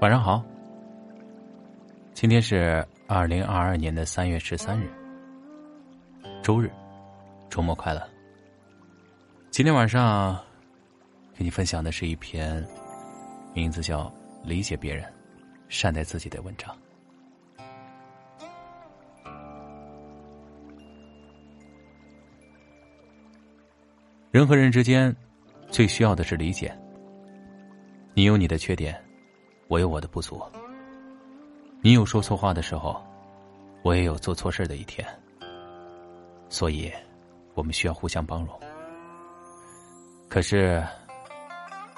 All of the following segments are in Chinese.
晚上好，今天是二零二二年的三月十三日，周日，周末快乐。今天晚上给你分享的是一篇名字叫《理解别人，善待自己》的文章。人和人之间最需要的是理解。你有你的缺点。我有我的不足，你有说错话的时候，我也有做错事的一天。所以，我们需要互相包容。可是，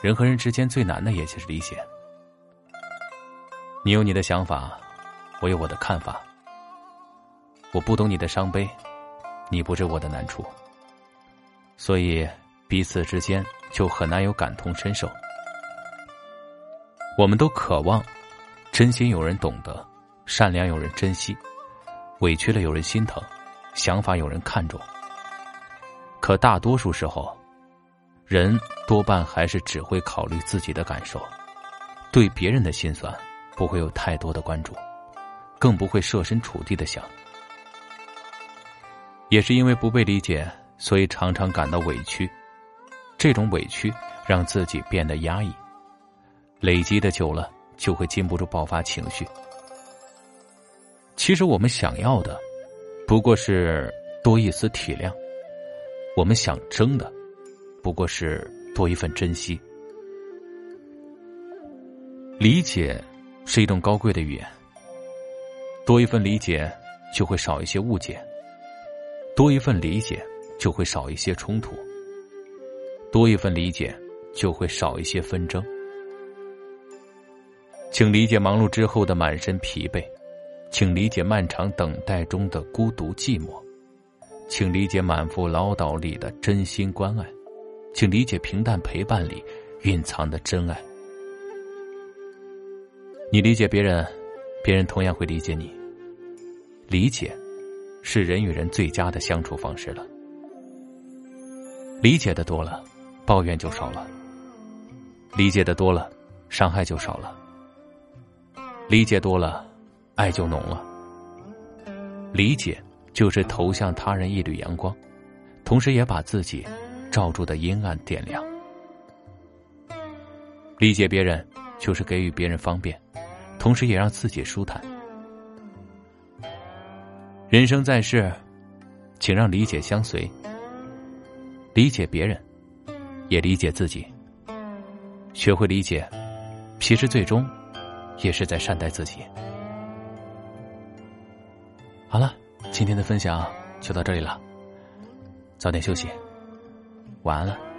人和人之间最难的也就是理解。你有你的想法，我有我的看法。我不懂你的伤悲，你不知我的难处。所以，彼此之间就很难有感同身受。我们都渴望真心有人懂得，善良有人珍惜，委屈了有人心疼，想法有人看重。可大多数时候，人多半还是只会考虑自己的感受，对别人的心酸不会有太多的关注，更不会设身处地的想。也是因为不被理解，所以常常感到委屈，这种委屈让自己变得压抑。累积的久了，就会禁不住爆发情绪。其实我们想要的，不过是多一丝体谅；我们想争的，不过是多一份珍惜。理解是一种高贵的语言，多一份理解，就会少一些误解；多一份理解，就会少一些冲突；多一份理解，就会少一些纷争。请理解忙碌之后的满身疲惫，请理解漫长等待中的孤独寂寞，请理解满腹唠叨里的真心关爱，请理解平淡陪伴里蕴藏的真爱。你理解别人，别人同样会理解你。理解，是人与人最佳的相处方式了。理解的多了，抱怨就少了；理解的多了，伤害就少了。理解多了，爱就浓了。理解就是投向他人一缕阳光，同时也把自己罩住的阴暗点亮。理解别人就是给予别人方便，同时也让自己舒坦。人生在世，请让理解相随，理解别人，也理解自己。学会理解，其实最终。也是在善待自己。好了，今天的分享就到这里了，早点休息，晚安了。